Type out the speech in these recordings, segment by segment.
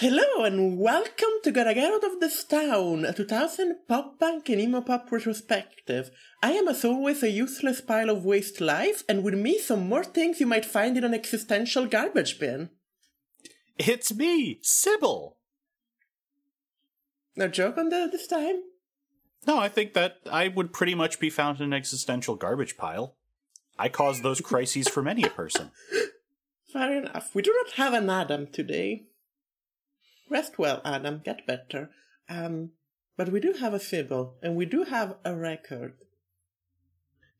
Hello and welcome to Gotta Get Out of This Town, a 2000 pop punk and emo pop retrospective. I am as always a useless pile of waste life, and with me some more things you might find in an existential garbage bin. It's me, Sybil. No joke on that this time? No, I think that I would pretty much be found in an existential garbage pile. I cause those crises for many a person. Fair enough. We do not have an Adam today. Rest well, Adam. Get better. Um, but we do have a Sybil, and we do have a record.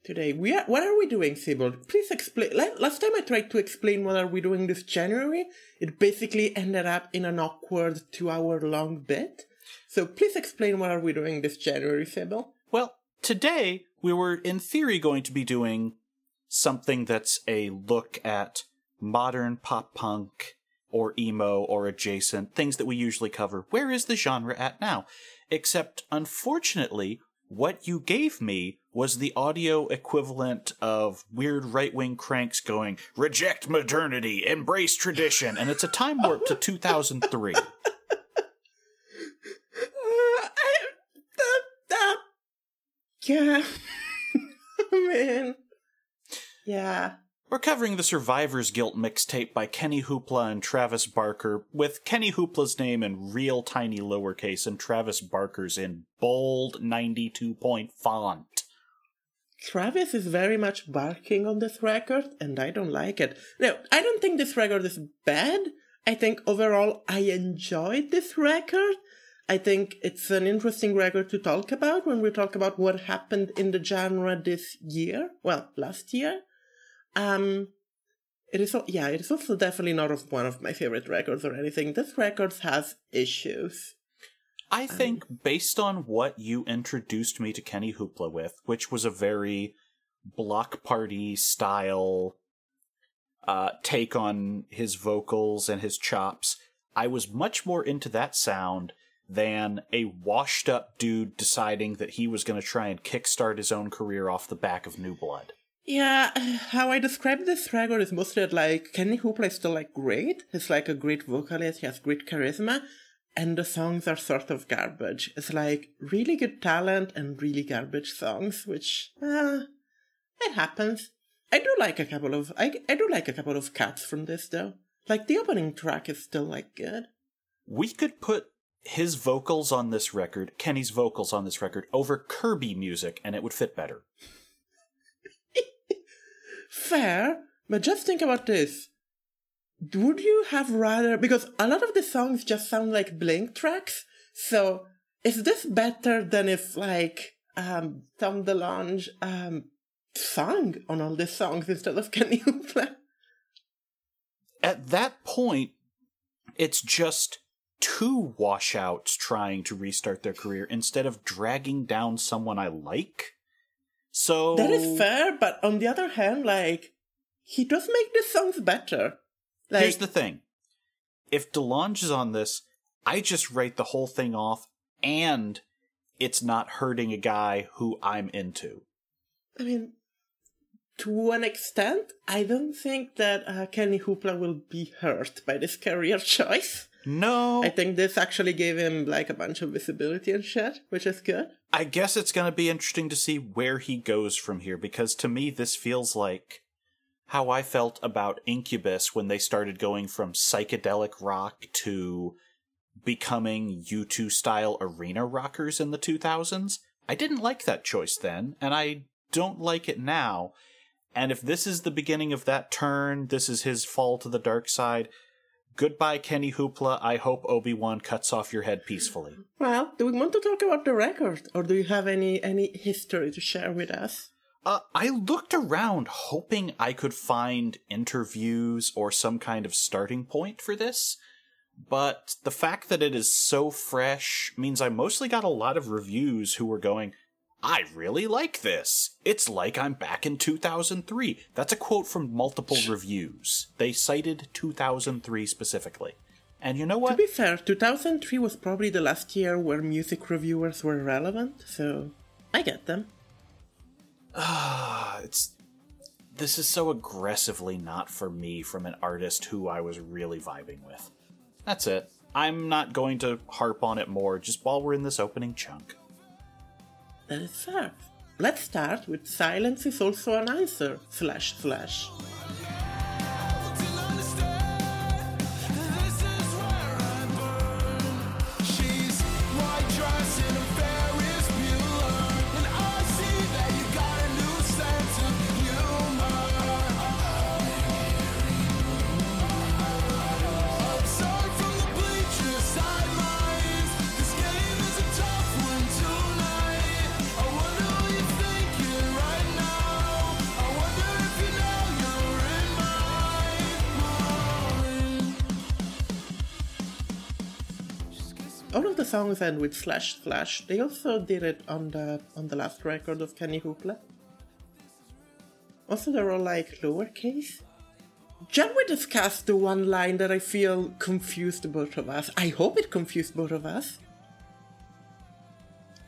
Today, we are. What are we doing, Sybil? Please explain. Last time I tried to explain what are we doing this January, it basically ended up in an awkward two-hour-long bit. So please explain what are we doing this January, Sybil? Well, today we were in theory going to be doing something that's a look at modern pop punk or emo or adjacent things that we usually cover. Where is the genre at now? Except, unfortunately, what you gave me was the audio equivalent of weird right wing cranks going, reject modernity, embrace tradition, and it's a time warp to 2003. Uh, yeah. Man. Yeah. We're covering the Survivor's Guilt mixtape by Kenny Hoopla and Travis Barker, with Kenny Hoopla's name in real tiny lowercase and Travis Barker's in bold 92 point font. Travis is very much barking on this record, and I don't like it. No, I don't think this record is bad. I think overall I enjoyed this record. I think it's an interesting record to talk about when we talk about what happened in the genre this year. Well, last year. Um, it is, yeah, it is also definitely not of one of my favorite records or anything. This record has issues. I think, based on what you introduced me to Kenny Hoopla with, which was a very Bloc Party style uh, take on his vocals and his chops, I was much more into that sound than a washed up dude deciding that he was going to try and kickstart his own career off the back of New Blood. Yeah, how I describe this record is mostly that, like Kenny Hoopla is still like great. He's like a great vocalist. He has great charisma, and the songs are sort of garbage. It's like really good talent and really garbage songs, which uh, it happens. I do like a couple of I I do like a couple of cuts from this though. Like the opening track is still like good. We could put his vocals on this record, Kenny's vocals on this record, over Kirby music, and it would fit better. Fair, but just think about this. Would you have rather because a lot of the songs just sound like Blink tracks, so is this better than if like um Tom DeLonge um sang on all the songs instead of Kenny Hoopla? At that point, it's just two washouts trying to restart their career instead of dragging down someone I like. So That is fair, but on the other hand, like he does make the songs better. Like Here's the thing. If DeLonge is on this, I just write the whole thing off and it's not hurting a guy who I'm into. I mean, to an extent, I don't think that uh, Kenny Hoopla will be hurt by this career choice. No. I think this actually gave him like a bunch of visibility and shit, which is good. I guess it's going to be interesting to see where he goes from here because to me this feels like how I felt about Incubus when they started going from psychedelic rock to becoming U2 style arena rockers in the 2000s. I didn't like that choice then, and I don't like it now. And if this is the beginning of that turn, this is his fall to the dark side. Goodbye, Kenny Hoopla. I hope Obi Wan cuts off your head peacefully. Well, do we want to talk about the record, or do you have any any history to share with us? Uh, I looked around hoping I could find interviews or some kind of starting point for this, but the fact that it is so fresh means I mostly got a lot of reviews who were going, I really like this. It's like I'm back in 2003. That's a quote from multiple reviews. They cited 2003 specifically. And you know what? To be fair, 2003 was probably the last year where music reviewers were relevant, so I get them. Ah, it's this is so aggressively not for me from an artist who I was really vibing with. That's it. I'm not going to harp on it more just while we're in this opening chunk. That is fair. Let's start with Silence is also an answer, slash slash. All of the songs end with slash slash. They also did it on the on the last record of Kenny Hoopla. Also, they're all like lowercase. Shall we discuss the one line that I feel confused both of us? I hope it confused both of us.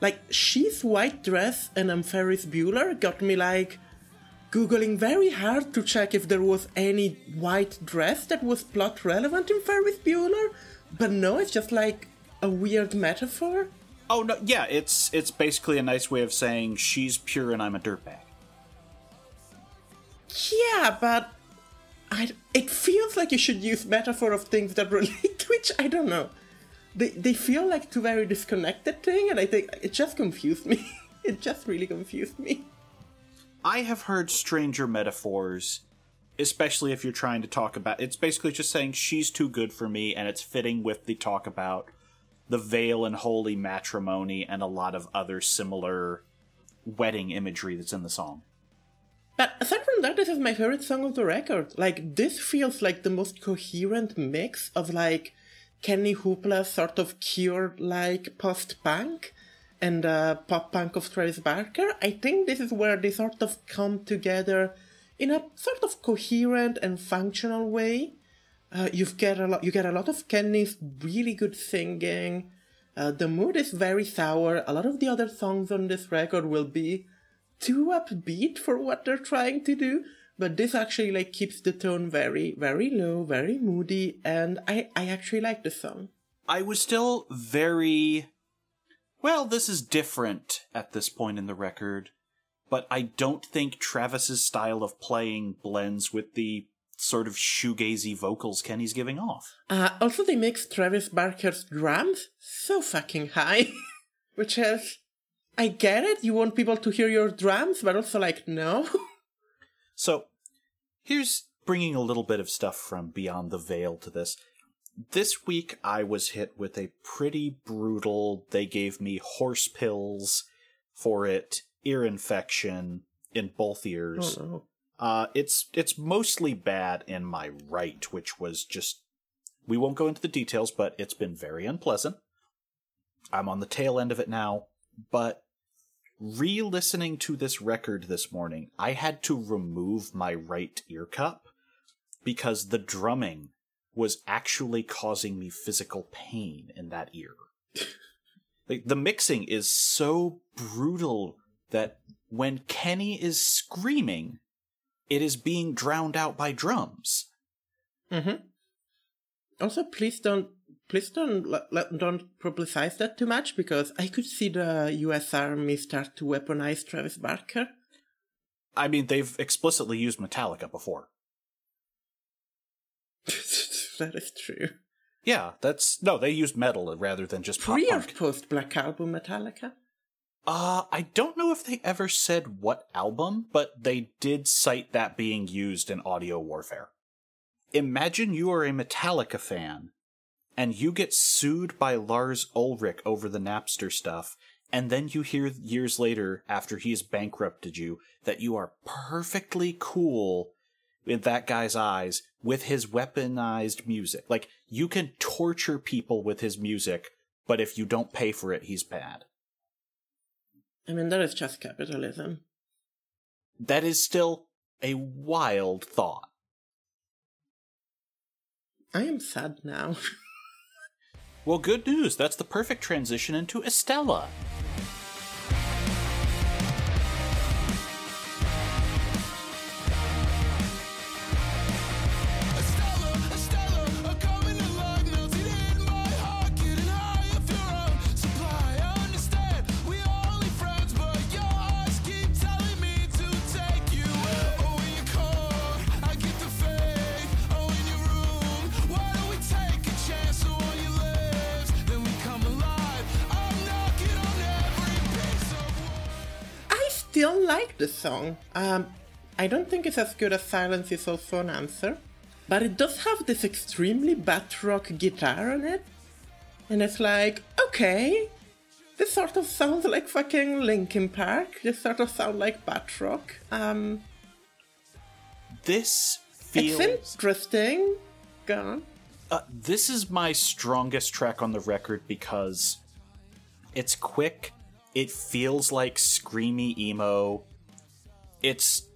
Like, she's white dress and I'm Ferris Bueller got me like googling very hard to check if there was any white dress that was plot relevant in Ferris Bueller, but no, it's just like a weird metaphor. Oh no, yeah, it's it's basically a nice way of saying she's pure and I'm a dirtbag. Yeah, but I, it feels like you should use metaphor of things that relate to each. I don't know. They they feel like two very disconnected thing, and I think it just confused me. it just really confused me. I have heard stranger metaphors, especially if you're trying to talk about. It's basically just saying she's too good for me, and it's fitting with the talk about the veil and holy matrimony and a lot of other similar wedding imagery that's in the song. But aside from that, this is my favorite song of the record. Like this feels like the most coherent mix of like Kenny Hoopla sort of cure like post punk and uh, pop punk of Travis Barker. I think this is where they sort of come together in a sort of coherent and functional way. Uh, you've get a lot. You get a lot of Kenny's really good singing. Uh, the mood is very sour. A lot of the other songs on this record will be too upbeat for what they're trying to do, but this actually like keeps the tone very, very low, very moody, and I I actually like the song. I was still very. Well, this is different at this point in the record, but I don't think Travis's style of playing blends with the sort of shoegazy vocals Kenny's giving off. Uh, also, they mix Travis Barker's drums so fucking high, which is, I get it. You want people to hear your drums, but also like no. So, here's bringing a little bit of stuff from Beyond the Veil to this. This week I was hit with a pretty brutal, they gave me horse pills for it, ear infection in both ears. oh no. Uh, it's it's mostly bad in my right, which was just we won't go into the details, but it's been very unpleasant. I'm on the tail end of it now, but re-listening to this record this morning, I had to remove my right ear cup because the drumming was actually causing me physical pain in that ear. like the mixing is so brutal that when Kenny is screaming, it is being drowned out by drums. Mm-hmm. Also, please don't, please don't, don't publicize that too much because I could see the U.S. Army start to weaponize Travis Barker. I mean, they've explicitly used Metallica before. that is true. Yeah, that's no, they used metal rather than just pre or post Black Album Metallica? Uh, I don't know if they ever said what album, but they did cite that being used in audio warfare. Imagine you are a Metallica fan and you get sued by Lars Ulrich over the Napster stuff, and then you hear years later, after he's bankrupted you, that you are perfectly cool in that guy's eyes with his weaponized music. Like, you can torture people with his music, but if you don't pay for it, he's bad. I mean, that is just capitalism. That is still a wild thought. I am sad now. Well, good news. That's the perfect transition into Estella. The song. Um, I don't think it's as good as Silence is also an answer, but it does have this extremely bat rock guitar on it, and it's like, okay, this sort of sounds like fucking Linkin Park. This sort of sounds like bat rock. Um, This it's feels. interesting. Go on. Uh, this is my strongest track on the record because it's quick. It feels like screamy emo. It's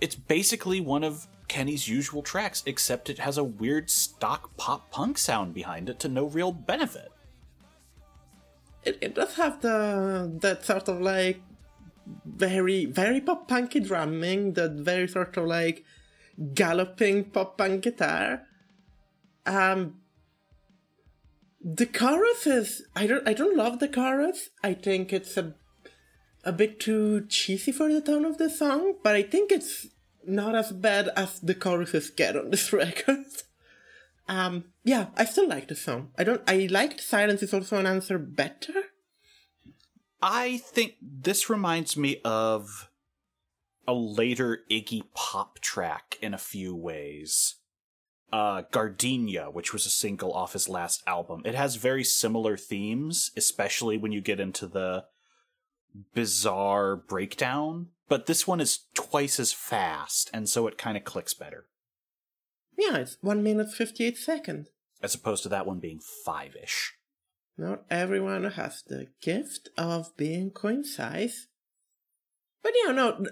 it's basically one of Kenny's usual tracks, except it has a weird stock pop punk sound behind it to no real benefit. it, it does have the that sort of like very very pop punky drumming, that very sort of like galloping pop punk guitar. Um the chorus is I don't I don't love the chorus. I think it's a a bit too cheesy for the tone of the song, but I think it's not as bad as the choruses get on this record. Um, yeah, I still like the song. I don't. I liked "Silence Is Also an Answer" better. I think this reminds me of a later Iggy Pop track in a few ways. Uh, Gardenia, which was a single off his last album. It has very similar themes, especially when you get into the bizarre breakdown, but this one is twice as fast, and so it kind of clicks better, Yeah, it's one minute fifty-eight seconds. as opposed to that one being five ish. Not everyone has the gift of being concise. But yeah, no,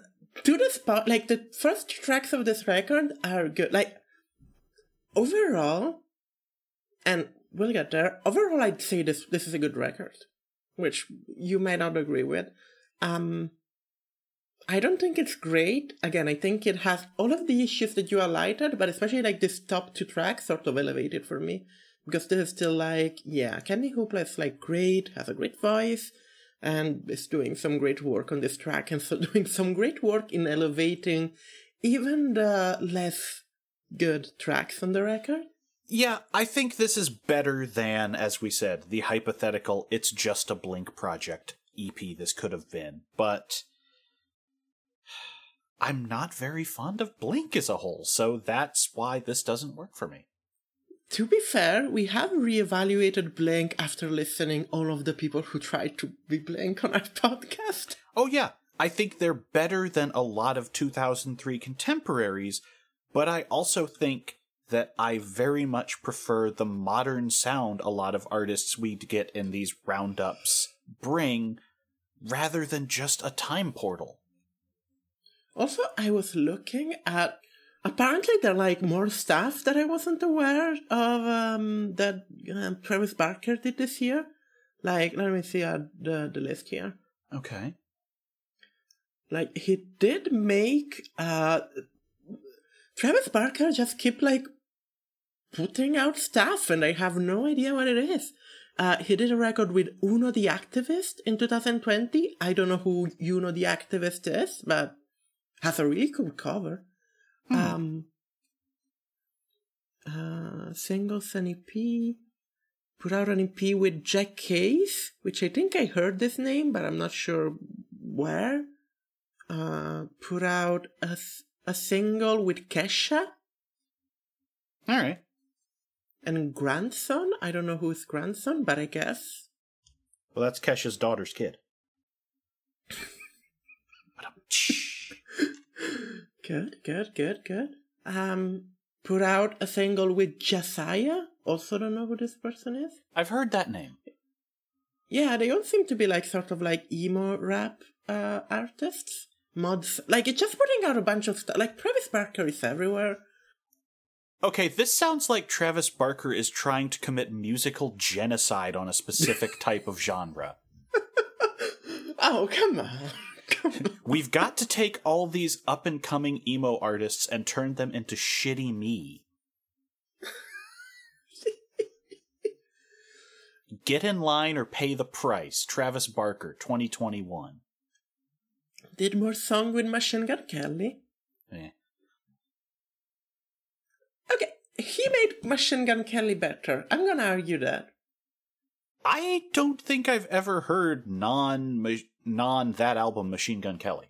to the spot, like the first tracks of this record are good. Like, overall, and we'll get there, overall I'd say this, this is a good record. Which you may not agree with. Um, I don't think it's great. Again, I think it has all of the issues that you highlighted, but especially like this top two tracks sort of elevated for me. Because this is still like, yeah, Kenny Hoopla is like great, has a great voice, and is doing some great work on this track, and so doing some great work in elevating even the less good tracks on the record. Yeah, I think this is better than, as we said, the hypothetical It's Just a Blink Project EP this could have been. But I'm not very fond of Blink as a whole, so that's why this doesn't work for me. To be fair, we have reevaluated Blink after listening all of the people who tried to be Blink on our podcast. Oh, yeah, I think they're better than a lot of 2003 contemporaries, but I also think that I very much prefer the modern sound a lot of artists we'd get in these roundups bring rather than just a time portal. Also, I was looking at apparently there are like more stuff that I wasn't aware of um, that um, Travis Barker did this year. Like, let me see uh, the the list here. Okay. Like, he did make uh, Travis Barker just keep like putting out stuff, and I have no idea what it is. Uh, he did a record with Uno the Activist in 2020. I don't know who Uno the Activist is, but has a really cool cover. Um, uh, singles and EP. Put out an EP with Jack Kays, which I think I heard this name, but I'm not sure where. Uh, put out a, a single with Kesha All right. And Grandson. I don't know who's Grandson, but I guess. Well, that's Kesha's daughter's kid. Good, good, good, good. Um, put out a single with Josiah. Also, don't know who this person is. I've heard that name. Yeah, they all seem to be like sort of like emo rap uh, artists. Mods, like it's just putting out a bunch of stuff. Like Travis Barker is everywhere. Okay, this sounds like Travis Barker is trying to commit musical genocide on a specific type of genre. Oh, come on. Come on. We've got to take all these up and coming emo artists and turn them into shitty me. Get in line or pay the price. Travis Barker, 2021. Did more song with Machine Gun Kelly. Eh. Okay, he made Machine Gun Kelly better. I'm gonna argue that. I don't think I've ever heard non non that album Machine Gun Kelly.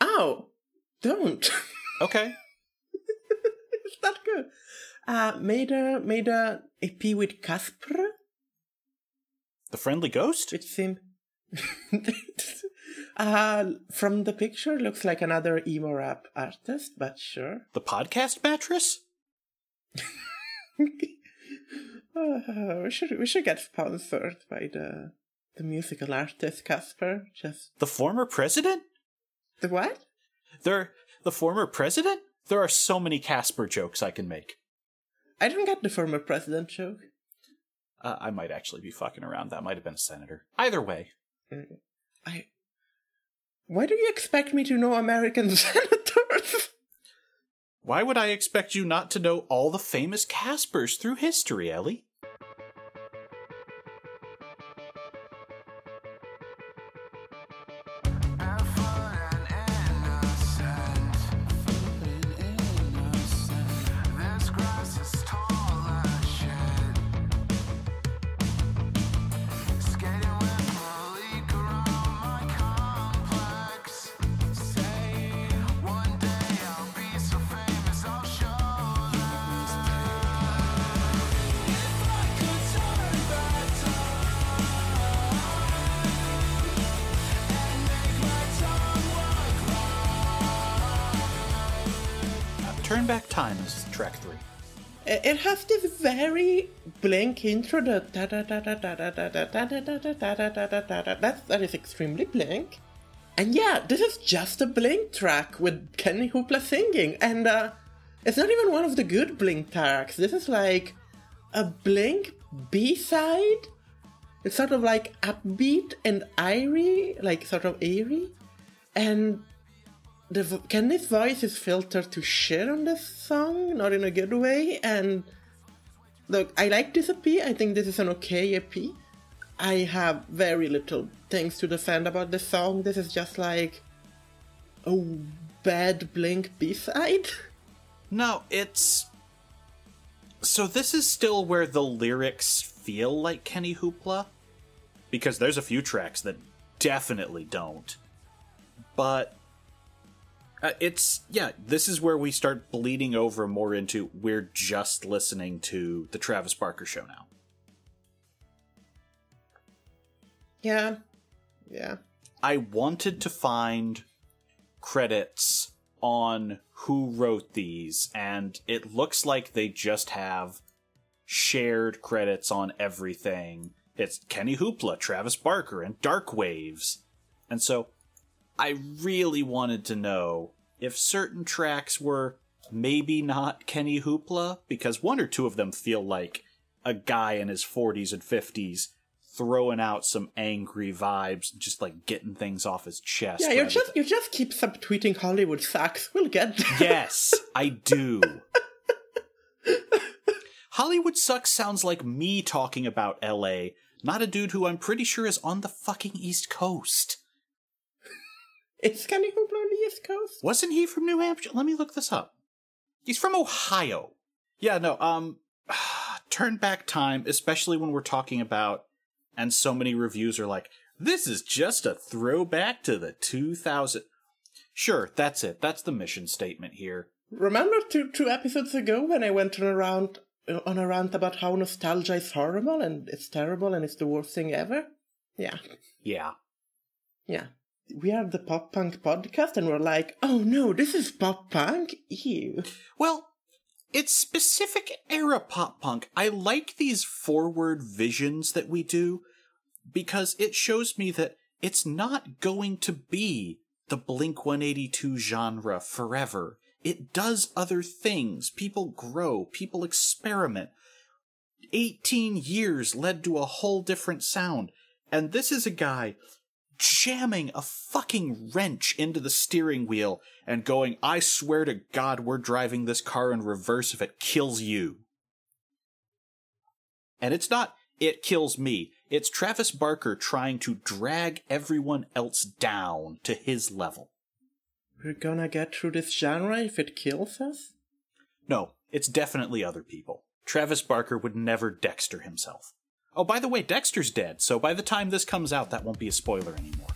Oh, don't. Okay. it's not good. Uh, made a made a EP with Casper. The Friendly Ghost? It seemed. uh, from the picture, looks like another emo rap artist, but sure. The podcast mattress? Uh, we should we should get sponsored by the the musical artist Casper. Just The former president? the what? There the former president? There are so many Casper jokes I can make. I didn't get the former president joke. Uh, I might actually be fucking around. That might have been a senator. Either way. I. Why do you expect me to know American senators? Why would I expect you not to know all the famous Caspers through history, Ellie? turn back time is track three. It has this very blank intro. That is extremely blank. And yeah, this is just a Blink track with Kenny Hoopla singing, and uh, it's not even one of the good Blink tracks. This is like a Blink B side. It's sort of like upbeat and eerie, like sort of eerie. and the vo- Kenny's voice is filtered to shit on this song, not in a good way. And look, I like this EP. I think this is an okay EP. I have very little things to defend about the song. This is just like a bad Blink B side. No, it's. So this is still where the lyrics feel like Kenny Hoopla? Because there's a few tracks that definitely don't. But. Uh, it's. Yeah, this is where we start bleeding over more into we're just listening to the Travis Barker show now. Yeah, yeah. I wanted to find credits on who wrote these, and it looks like they just have shared credits on everything. It's Kenny Hoopla, Travis Barker, and Dark Waves. And so I really wanted to know if certain tracks were maybe not Kenny Hoopla, because one or two of them feel like a guy in his 40s and 50s throwing out some angry vibes, just like getting things off his chest. Yeah, you just you just keep subtweeting Hollywood sucks. We'll get there. Yes, I do. Hollywood Sucks sounds like me talking about LA, not a dude who I'm pretty sure is on the fucking East Coast. Is Kenny Hoopla on the East Coast? Wasn't he from New Hampshire? Let me look this up. He's from Ohio. Yeah, no, um turn back time, especially when we're talking about and so many reviews are like, this is just a throwback to the 2000. Sure, that's it. That's the mission statement here. Remember two two episodes ago when I went on a rant on a rant about how nostalgia is horrible and it's terrible and it's the worst thing ever? Yeah, Yeah. yeah. We are the pop punk podcast and we're like, oh no, this is pop punk? Ew. Well, it's specific era pop punk. I like these forward visions that we do because it shows me that it's not going to be the Blink 182 genre forever. It does other things. People grow, people experiment. 18 years led to a whole different sound. And this is a guy jamming a fucking wrench into the steering wheel and going, I swear to God, we're driving this car in reverse if it kills you. And it's not, it kills me. It's Travis Barker trying to drag everyone else down to his level. We're gonna get through this genre if it kills us? No, it's definitely other people. Travis Barker would never Dexter himself. Oh, by the way, Dexter's dead, so by the time this comes out, that won't be a spoiler anymore.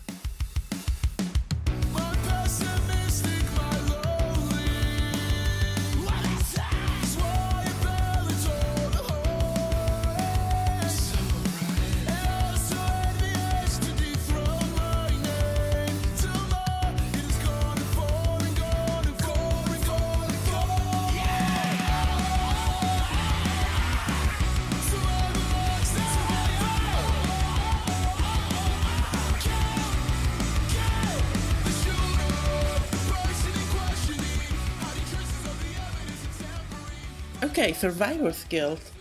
Tampering. skills.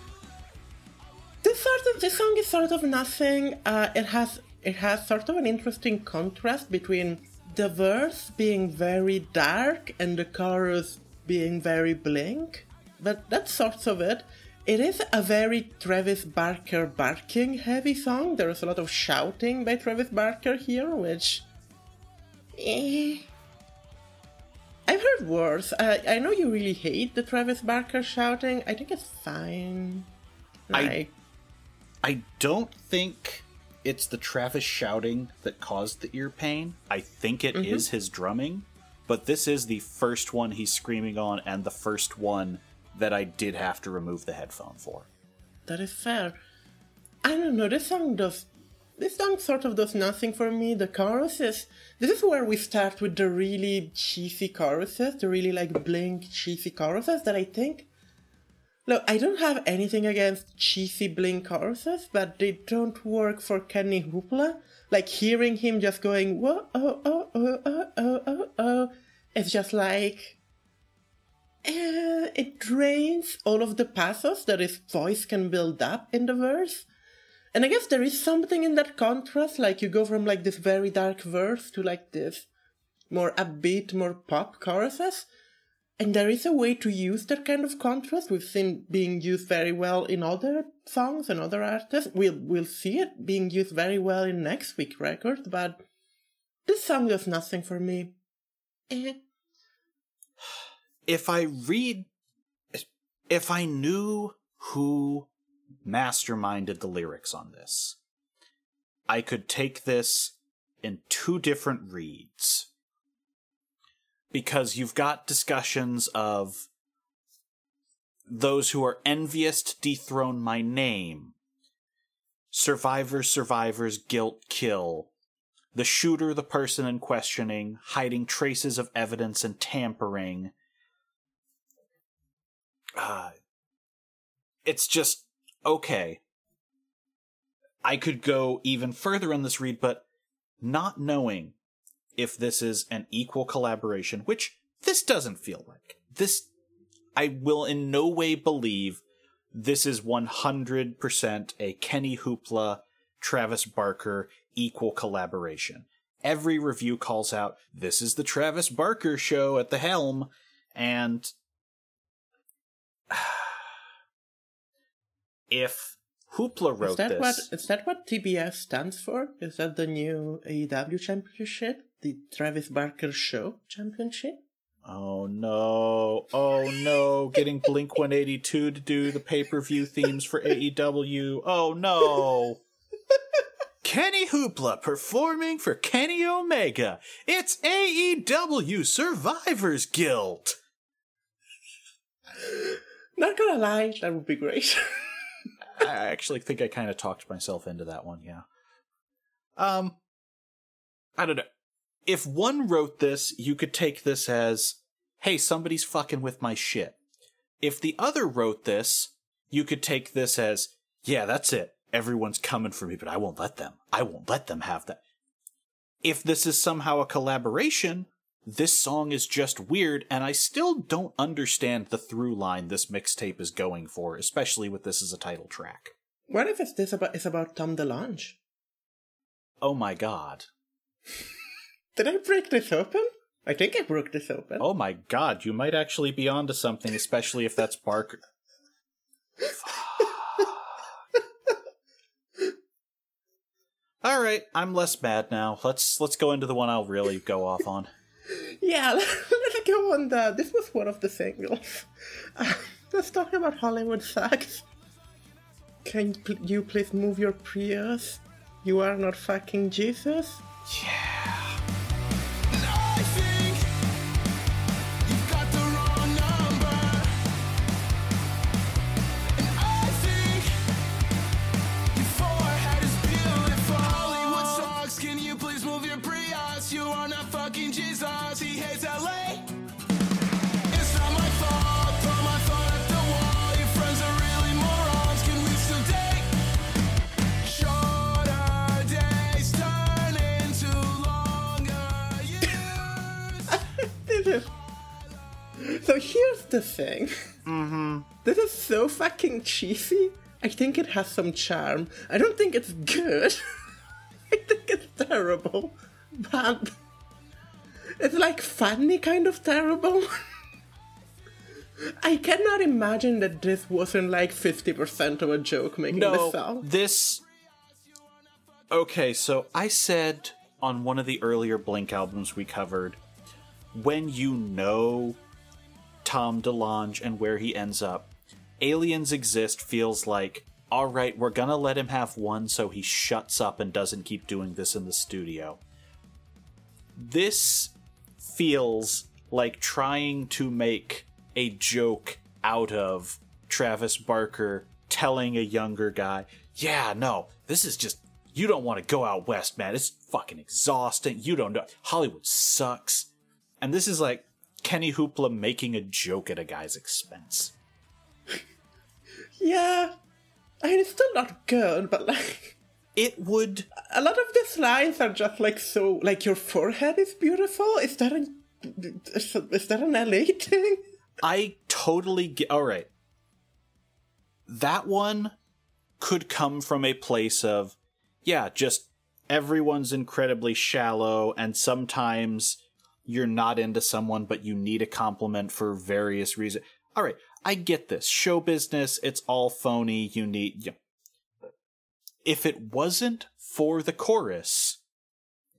This sort of this song is sort of nothing. Uh, it has it has sort of an interesting contrast between the verse being very dark and the chorus being very blink. But that's sort of it. It is a very Travis Barker barking heavy song. There is a lot of shouting by Travis Barker here, which. Eh. I've heard worse. I, I know you really hate the Travis Barker shouting. I think it's fine. I- Like, I don't think it's the Travis shouting that caused the ear pain. I think it mm-hmm. is his drumming, but this is the first one he's screaming on and the first one that I did have to remove the headphone for. that is fair. I don't know. This song does. This song sort of does nothing for me. The choruses, this is where we start with the really cheesy choruses, the really like blink cheesy choruses that I think. Look, I don't have anything against cheesy blink choruses, but they don't work for Kenny Hoopla. Like hearing him just going whoa oh oh oh oh oh oh oh, it's just like uh, it drains all of the pathos that his voice can build up in the verse. And I guess there is something in that contrast, like you go from like this very dark verse to like this more upbeat, more pop choruses. And there is a way to use that kind of contrast. We've seen being used very well in other songs and other artists. We'll we'll see it being used very well in next week's record, but this song does nothing for me. Eh. If I read. If I knew who masterminded the lyrics on this, I could take this in two different reads. Because you've got discussions of those who are envious to dethrone my name, survivors, survivors, guilt, kill, the shooter, the person in questioning, hiding traces of evidence and tampering. Uh, it's just okay. I could go even further in this read, but not knowing if this is an equal collaboration, which this doesn't feel like. This, I will in no way believe this is 100% a Kenny Hoopla, Travis Barker equal collaboration. Every review calls out, this is the Travis Barker show at the helm, and if Hoopla wrote Is that this, what is that what TBS stands for? Is that the new AEW championship? The Travis Barker Show Championship? oh no, oh no, getting Blink 182 to do the pay per view themes for AEW. Oh no. Kenny Hoopla performing for Kenny Omega. It's AEW Survivors Guild. Not gonna lie, that would be great. I actually think I kind of talked myself into that one, yeah. Um, I don't know. if one wrote this, you could take this as, hey, somebody's fucking with my shit. If the other wrote this, you could take this as, yeah, that's it. Everyone's coming for me, but I won't let them. I won't let them have that. If this is somehow a collaboration, this song is just weird, and I still don't understand the through line this mixtape is going for, especially with this as a title track. What if it's this about it's about Tom DeLonge? Oh my god. Did I break this open? I think I broke this open. Oh my god, you might actually be onto something, especially if that's Barker. All right, I'm less mad now. Let's let's go into the one I'll really go off on. Yeah, let's go on that. This was one of the singles. Let's talk about Hollywood Sucks. Can you please move your Prius? You are not fucking Jesus? I So here's the thing. Mm-hmm. This is so fucking cheesy. I think it has some charm. I don't think it's good. I think it's terrible. But it's like funny kind of terrible. I cannot imagine that this wasn't like 50% of a joke making No, this song. this. Okay, so I said on one of the earlier Blink albums we covered, when you know Tom DeLonge and where he ends up, Aliens Exist feels like, all right, we're gonna let him have one so he shuts up and doesn't keep doing this in the studio. This feels like trying to make a joke out of Travis Barker telling a younger guy, yeah, no, this is just, you don't want to go out west, man. It's fucking exhausting. You don't know. Hollywood sucks. And this is like Kenny Hoopla making a joke at a guy's expense. Yeah. I mean, it's still not good, but like. It would. a lot of these lines are just like so like your forehead is beautiful is that an is, that an la thing I totally get. All right. That one could come from a place of, yeah, just everyone's incredibly shallow, and sometimes you're not into someone, but you need a compliment for various reasons. All right, I get this. Show business, it's all phony. You need. Yeah. If it wasn't for the chorus,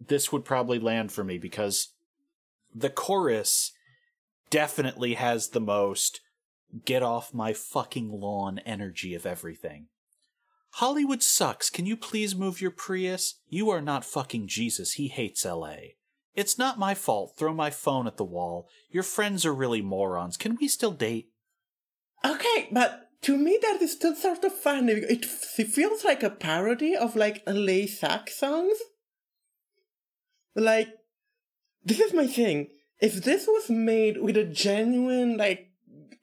this would probably land for me because the chorus definitely has the most get off my fucking lawn energy of everything. Hollywood sucks. Can you please move your Prius? You are not fucking Jesus. He hates LA. It's not my fault. Throw my phone at the wall. Your friends are really morons. Can we still date? okay but to me that is still sort of funny it, feels like a parody of like la sax songs like this is my thing if this was made with a genuine like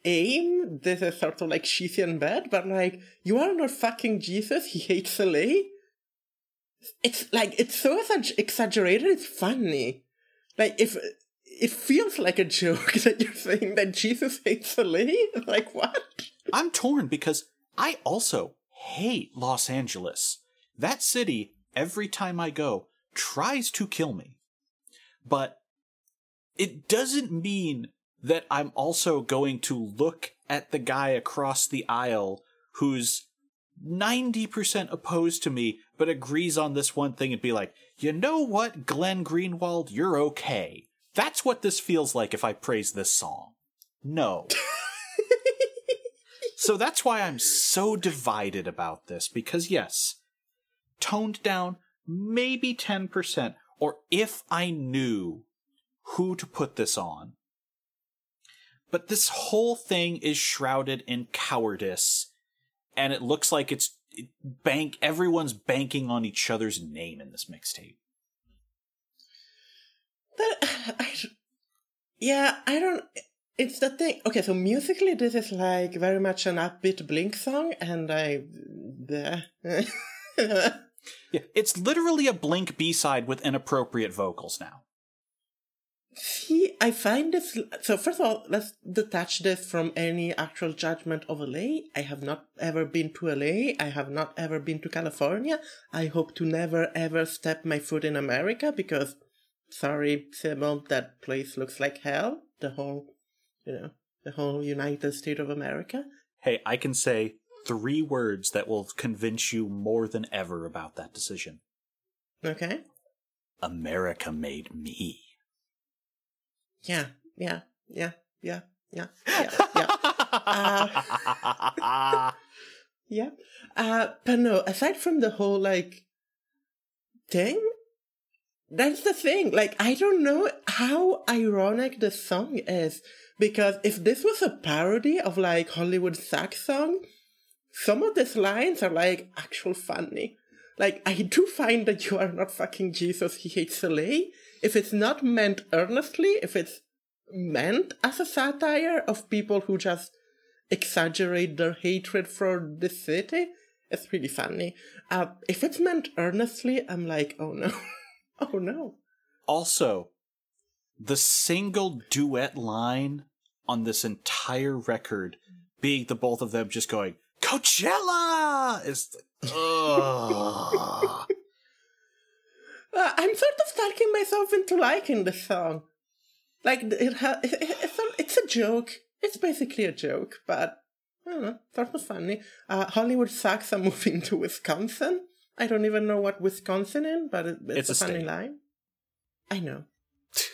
aim this is sort of like cheesy and bad but like you are not fucking jesus he hates la it's like it's so exaggerated it's funny like if it feels like a joke that you're saying that jesus hates la like what I'm torn because I also hate Los Angeles. That city, every time I go, tries to kill me. But it doesn't mean that I'm also going to look at the guy across the aisle who's 90% opposed to me, but agrees on this one thing and be like, you know what, Glenn Greenwald, you're okay. That's what this feels like if I praise this song. No. so that's why I'm so divided about this, because yes, toned down maybe 10%, or if I knew who to put this on. But this whole thing is shrouded in cowardice, and it looks like it's it bank everyone's banking on each other's name in this mixtape. That, I, yeah, I don't. It's the thing. Okay, so musically, this is like very much an upbeat Blink song, and I. Yeah, it's literally a Blink B side with inappropriate vocals now. See, I find this. So, first of all, let's detach this from any actual judgment of LA. I have not ever been to LA. I have not ever been to California. I hope to never ever step my foot in America because, sorry, Sybil, that place looks like hell. The whole, you know, the whole United States of America. Hey, I can say three words that will convince you more than ever about that decision. Okay? America made me. Yeah, yeah, yeah, yeah, yeah, yeah, yeah. Uh, yeah. Uh, but no, aside from the whole, like, thing, that's the thing. Like, I don't know how ironic the song is. Because if this was a parody of, like, Hollywood Sucks song, some of these lines are, like, actual funny. Like, I do find that you are not fucking Jesus, he hates LA. If it's not meant earnestly, if it's meant as a satire of people who just exaggerate their hatred for the city, it's really funny. Uh, if it's meant earnestly, I'm like, oh no. oh no. Also, the single duet line on this entire record being the both of them just going, Coachella! is ugh. Uh, I'm sort of talking myself into liking the song. Like it ha- it's, a, it's a joke. It's basically a joke, but I don't know, sort of funny. Uh, Hollywood sucks. I'm moving to Wisconsin. I don't even know what Wisconsin is, but it, it's, It's a a funny state. line. I know.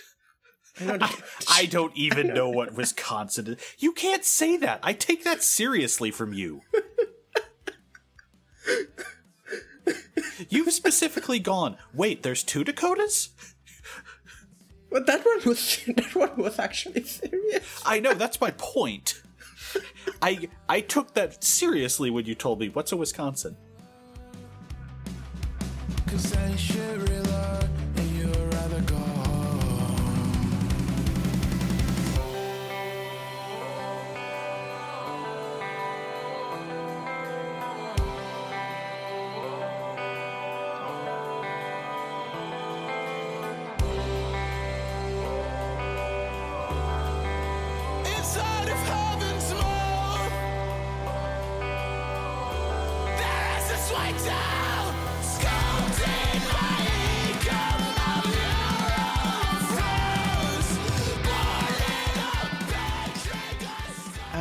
I know. that- I don't even know what Wisconsin is. You can't say that. I take that seriously from you. You've specifically gone, wait, there's two Dakotas? but that one was that one was actually serious. I know, that's my point. I I took that seriously when you told me what's a Wisconsin. Cause any shit realer,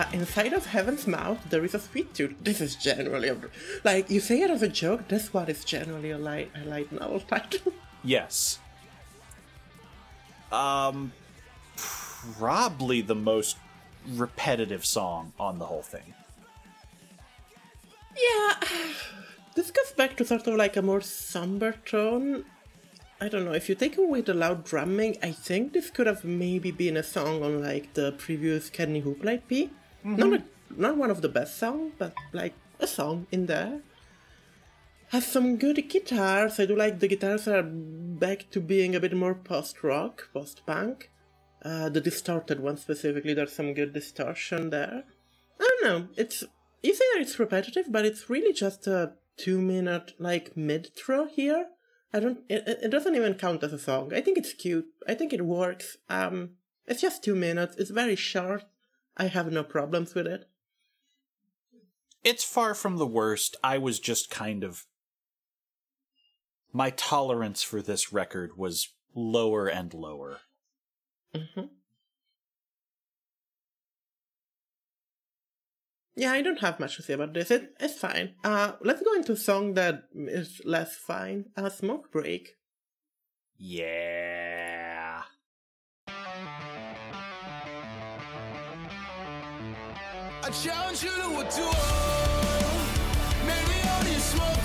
Uh, inside of Heaven's mouth, there is a sweet tooth. This is generally a, like you say it as a joke. This one is generally a light a light novel title. Yes. Um probably the most repetitive song on the whole thing. Yeah, this goes back to sort of like a more somber tone. I don't know, if you take away the loud drumming, I think this could have maybe been a song on like the previous Kenny Hoop LP. Not, a, not one of the best songs, but like a song in there. Has some good guitars. I do like the guitars are back to being a bit more post rock, post punk. Uh, the distorted one specifically, there's some good distortion there. I don't know. It's you say that it's repetitive, but it's really just a two minute like mid throw here. I don't. It it doesn't even count as a song. I think it's cute. I think it works. Um, it's just two minutes. It's very short. I have no problems with it. It's far from the worst. I was just kind of my tolerance for this record was lower and lower. Yeah, I don't have much to say about this. It, it's fine. Uh, let's go into a song that is less fine. Uh, Smoke Break. Yeah. I challenge you to a duel. Maybe only smoke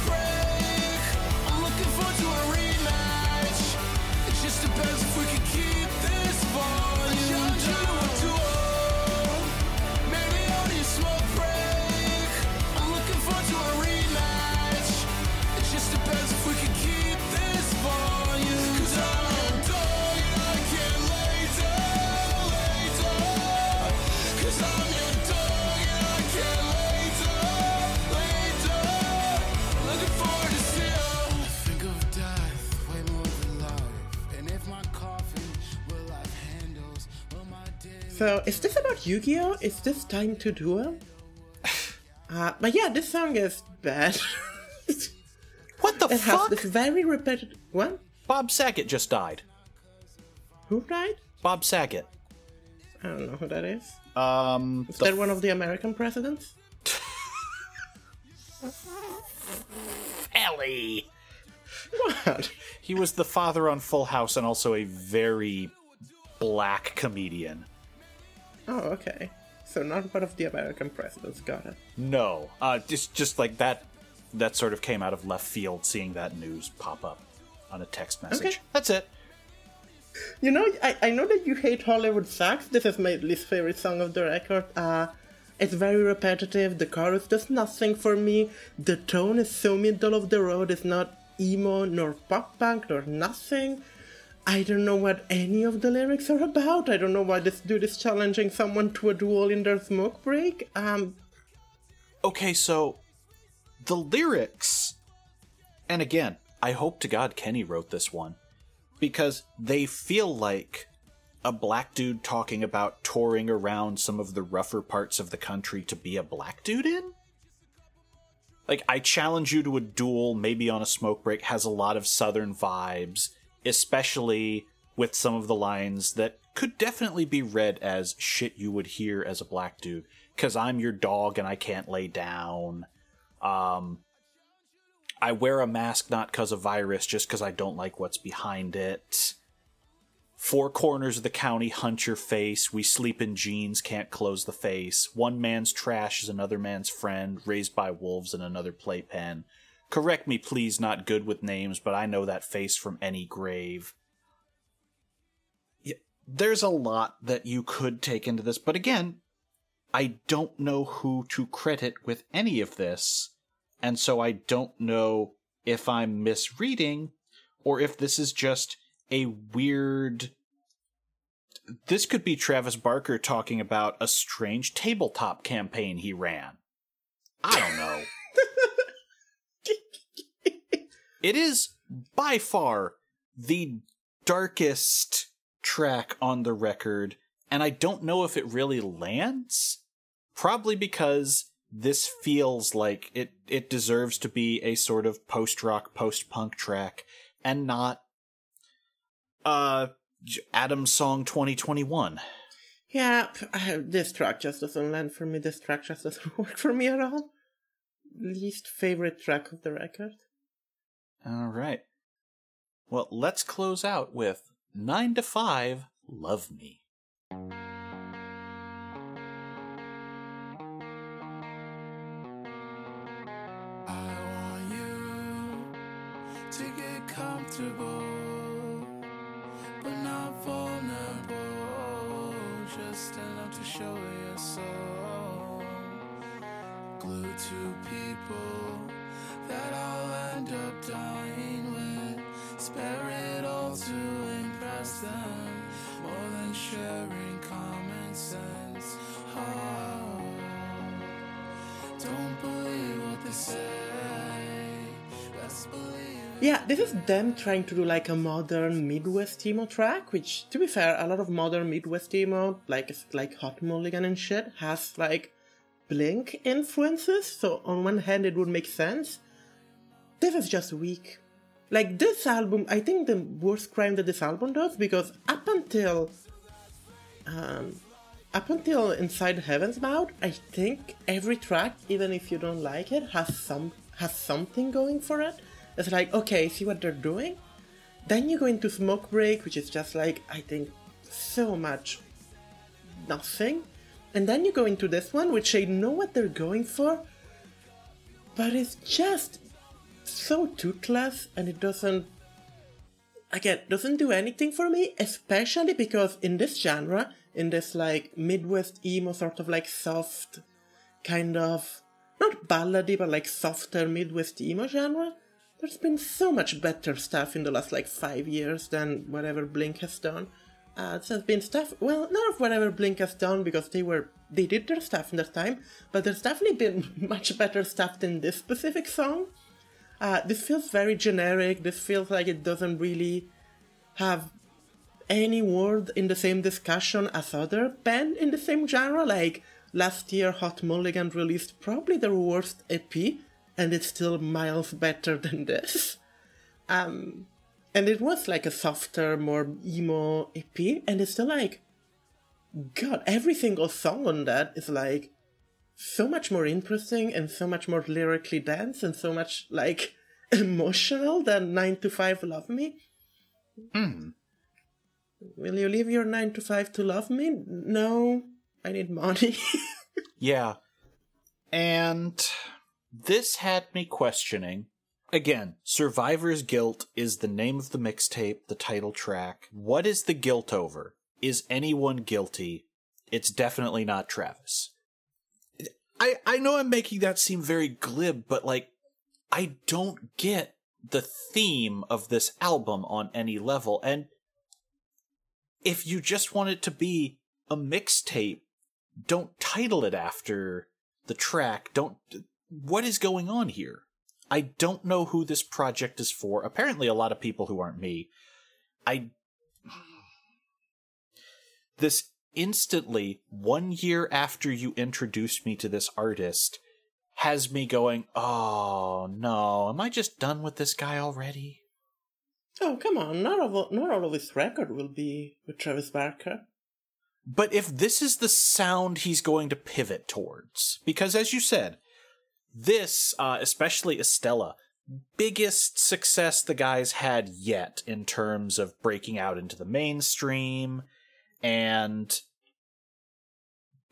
So, is this about Yu Gi Oh? Is this time to duel? Uh, but yeah, this song is bad. What the it has fuck? this very repetitive. What? Bob Saget just died. Who died? Bob Saget. I don't know who that is. Um, Is the that one of the American presidents? Ellie. What? He was the father on Full House and also a very black comedian. Oh, okay. So not one of the American presidents. Got it. No, uh, just just like that. That sort of came out of left field, seeing that news pop up on a text message. Okay. That's it. You know, I, I know that you hate Hollywood Sucks. This is my least favorite song of the record. Uh, it's very repetitive. The chorus does nothing for me. The tone is so middle of the road. It's not emo, nor pop punk, nor nothing. I don't know what any of the lyrics are about. I don't know why this dude is challenging someone to a duel in their smoke break. Um, Okay, so the lyrics, and again, I hope to God Kenny wrote this one because they feel like a black dude talking about touring around some of the rougher parts of the country to be a black dude in. Like, I challenge you to a duel, maybe on a smoke break, has a lot of southern vibes, especially with some of the lines that could definitely be read as shit you would hear as a black dude. Cause I'm your dog and I can't lay down. Um, I wear a mask not cause of virus, just cause I don't like what's behind it. Four corners of the county hunt your face. We sleep in jeans, can't close the face. One man's trash is another man's friend, raised by wolves in another playpen. Correct me, please, not good with names, but I know that face from any grave. There's a lot that you could take into this, but again, I don't know who to credit with any of this, and so I don't know if I'm misreading or if this is just a weird. This could be Travis Barker talking about a strange tabletop campaign he ran. I don't know. it is by far the darkest track on the record, and I don't know if it really lands. Probably because this feels like it, it deserves to be a sort of post rock, post punk track, and not uh Adam's song 2021. yeah, this track just doesn't land for me. This track just doesn't work for me at all. Least favorite track of the record. All right. Well, let's close out with 9 to 5 Love Me. I want you to get comfortable, but not vulnerable. Just enough to show your soul. To people that end up. Spare it all to impress them, more than sharing common sense. Oh. Don't believe what they say. Believe. Yeah, this is them trying to do like a modern Midwest emo track, which, to be fair, a lot of modern Midwest emo, like like Hot Mulligan and shit, has like Blink influences. So on one hand, it would make sense. This is just weak. Like this album, I think the worst crime that this album does because up until um, up until Inside Heaven's Mouth, I think every track, even if you don't like it, has some has something going for it. It's like, okay, see what they're doing. Then you go into Smoke Break, which is just like I think so much nothing. And then you go into this one, which I know what they're going for, but it's just so toothless and it doesn't again doesn't do anything for me especially because in this genre in this like midwest emo sort of like soft kind of not ballady but like softer midwest emo genre there's been so much better stuff in the last like five years than whatever blink has done. Uh, there's been stuff well not of whatever blink has done because they were they did their stuff in their time but there's definitely been much better stuff than this specific song uh, this feels very generic. This feels like it doesn't really have any word in the same discussion as other band in the same genre. Like last year, Hot Mulligan released probably their worst EP, and it's still miles better than this. Um, and it was like a softer, more emo EP, and it's still like, God, every single song on that is like so much more interesting and so much more lyrically dense and so much like emotional than 9 to 5 Love Me. Hmm. Will you leave your 9 to 5 to love me? No, I need money. Yeah. And this had me questioning. Again, Survivor's Guilt is the name of the mixtape, the title track. What is the guilt over? Is anyone guilty? It's definitely not Travis. I I know I'm making that seem very glib, but like I don't get the theme of this album on any level and if you just want it to be a mixtape, don't title it after the track. Don't. What is going on here? I don't know who this project is for. Apparently, a lot of people who aren't me. I. This instantly, one year after you introduced me to this artist, has me going, oh no, am I just done with this guy already? oh, come on, not all, not all of his record will be with Travis Barker. But if this is the sound he's going to pivot towards, because as you said, this, uh, especially Estella, biggest success the guy's had yet in terms of breaking out into the mainstream, and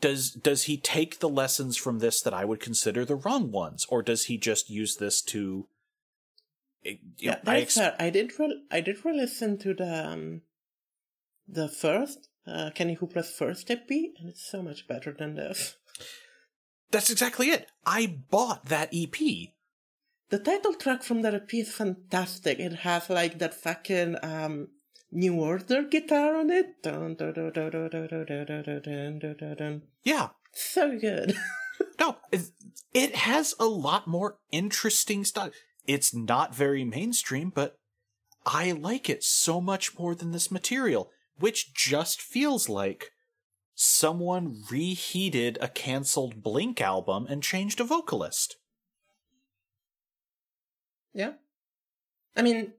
does does he take the lessons from this that I would consider the wrong ones, or does he just use this to? you Yeah, I ex- fair. I did re- I did re-listen to the um, the first uh, Kenny Hoopla's first EP, and it's so much better than this. that's exactly it. I bought that EP. The title track from that EP is fantastic. It has like that fucking um, New Order guitar on it. Dun, dun, dun, dun, dun, dun, dun, dun, dun, dun, dun, dun, dun. Yeah, So good. No, it, it has a lot more interesting stuff. It's not very mainstream, but I like it so much more than this material, which just feels like someone reheated a canceled Blink album and changed a vocalist. yeah. I mean,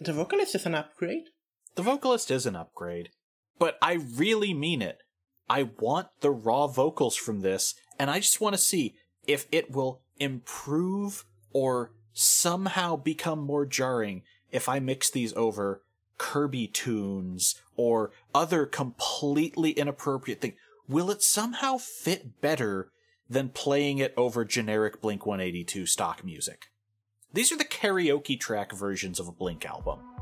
the vocalist is an upgrade. The vocalist is an upgrade, but I really mean it. I want the raw vocals from this, and I just want to see if it will improve or somehow become more jarring if I mix these over Kirby tunes or other completely inappropriate thing. Will it somehow fit better than playing it over generic Blink 182 stock music? These are the karaoke track versions of a Blink album.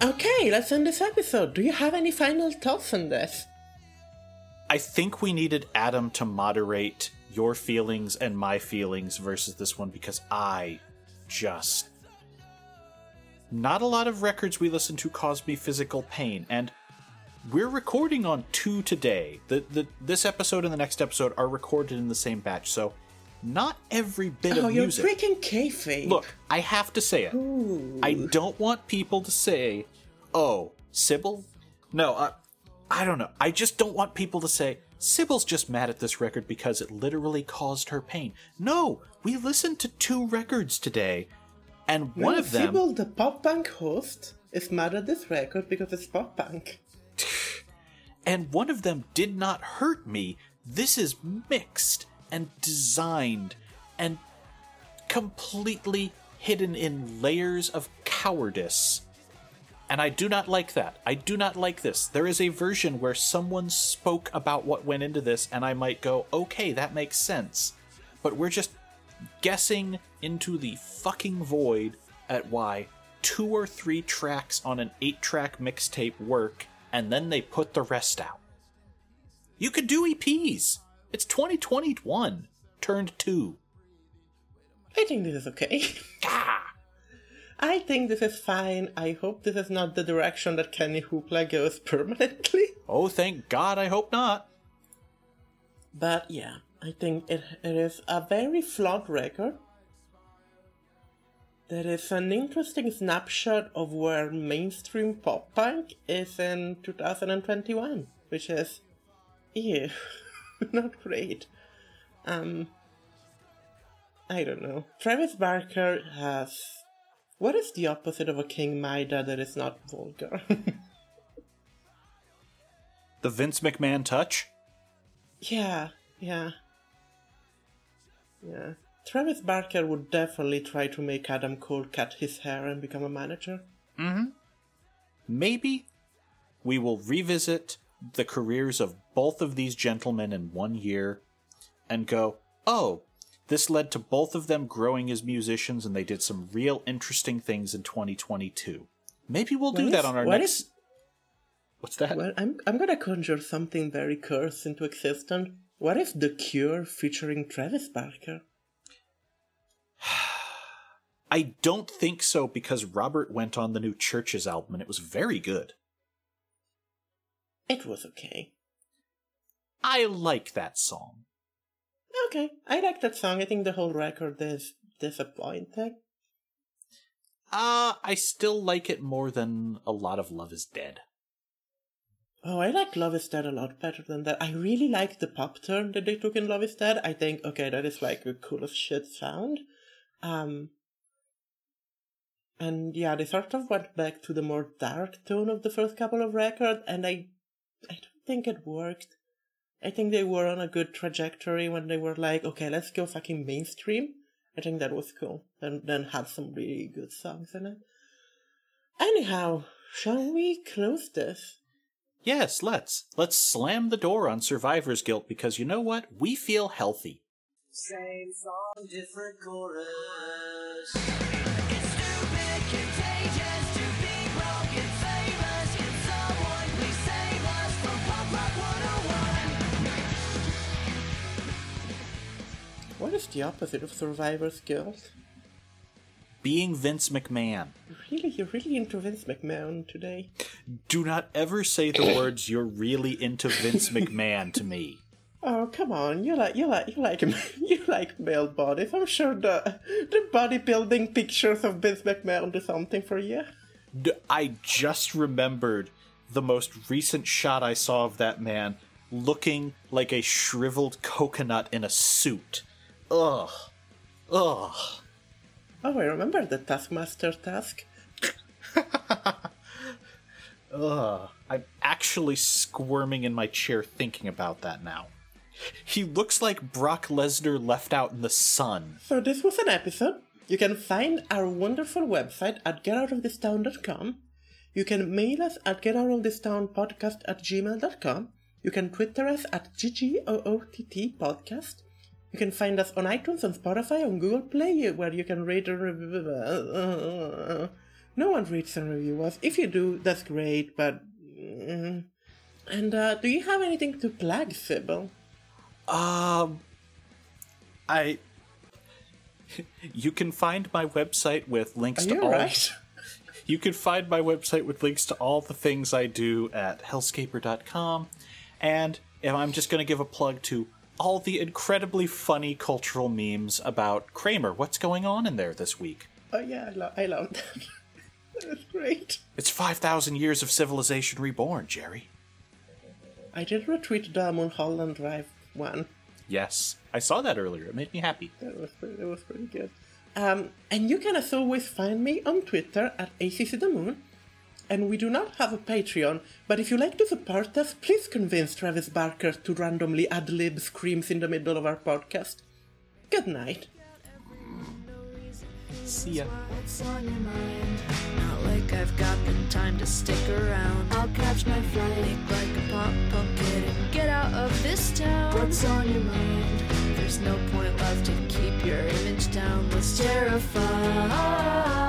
Okay, let's end this episode. Do you have any final thoughts on this? I think we needed Adam to moderate your feelings and my feelings versus this one because I just. Not a lot of records we listen to cause me physical pain, and we're recording on two today. The, the this episode and the next episode are recorded in the same batch, so not every bit Oh, of you're music. breaking kayfabe. Look, I have to say it. I don't want people to say, "Oh, Sybil." No, I, I don't know. I just don't want people to say Sybil's just mad at this record because it literally caused her pain. No, we listened to two records today, and one no, of them. Sybil, the pop punk host, is mad at this record because it's pop punk. and one of them did not hurt me. This is mixed and designed and completely hidden in layers of cowardice. And I do not like that. I do not like this. There is a version where someone spoke about what went into this, and I might go, okay, that makes sense. But we're just guessing into the fucking void at why two or three tracks on an eight track mixtape work and then they put the rest out. You could do EPs. It's 2021 turned two. I think this is okay. Ah! I think this is fine. I hope this is not the direction that Kenny Hoopla goes permanently. Oh, thank God, I hope not. But yeah, I think it, it is a very flawed record. There is an interesting snapshot of where mainstream pop punk is in 2021, which is, ew, not great. Um, I don't know. Travis Barker has. What is the opposite of a King Midas that is not vulgar? The Vince McMahon touch? Yeah, yeah. Yeah. Travis Barker would definitely try to make Adam Cole cut his hair and become a manager. Mm hmm. Maybe we will revisit the careers of both of these gentlemen in one year and go, oh, this led to both of them growing as musicians and they did some real interesting things in 2022. Maybe we'll do What that on our what next. if- What's that? Well, I'm, I'm gonna conjure something very cursed into existence. What if The Cure featuring Travis Barker? I don't think so because Robert went on the new CHVRCHES album and it was very good. It was okay. I like that song. Okay, I like that song. I think the whole record is disappointing. Uh, I still like it more than a lot of Love is Dead. Oh, I like Love is Dead a lot better than that. I really like the pop turn that they took in Love is Dead. I think, okay, that is like a cool as shit sound. Um, and yeah, they sort of went back to the more dark tone of the first couple of records, and I, I don't think it worked. I think they were on a good trajectory when they were like, okay, let's go fucking mainstream. I think that was cool. And then had some really good songs in it. Anyhow, shall we close this? Yes, let's. Let's slam the door on Survivor's Guilt because you know what? We feel healthy. Same song, different chorus. What is the opposite of Survivor's Guilt? Being Vince McMahon. Really, you're really into Vince McMahon today. Do not ever say the words "you're really into Vince McMahon" to me. Oh come on, you like you like you like you like male bodies. I'm sure the the bodybuilding pictures of Vince McMahon do something for you. D- I just remembered the most recent shot I saw of that man looking like a shriveled coconut in a suit. Ugh. Ugh. Oh, I remember the Taskmaster task. Ugh. I'm actually squirming in my chair thinking about that now. He looks like Brock Lesnar left out in the sun. So this was an episode. You can find our wonderful website at getoutofThisTown.com. You can mail us at getoutofThisTownPodcast at gmail.com. You can Twitter us at GGOOTT podcast. You can find us on iTunes, on Spotify, on Google Play, where you can rate and review. No one reads and review us. If you do, that's great, but. mm. And uh, do you have anything to plug, Sybil? Um, I. You can find my website with links Are to all. right? You can find my website with links to all the things I do at hellscaper.com. And if I'm just going to give a plug to all the incredibly funny cultural memes about Kramer. What's going on in there this week? Oh yeah, I, lo- I love that. that was great. It's 5,000 years of civilization reborn, Jerry. I did retweet the Mulholland Drive one. Yes, I saw that earlier. It made me happy. That was pretty, that was pretty good. Um, and you can as always find me on Twitter at ACC the Moon. And we do not have a Patreon, but if you like to support us, please convince Travis Barker to randomly ad lib screams in the middle of our podcast. Good night. See ya. What's on your mind? Not like I've got the time to stick around. I'll catch my flight, make like a pop punk kid, and get out of this town. What's on your mind? There's no point left to keep your image down. Let's terrify.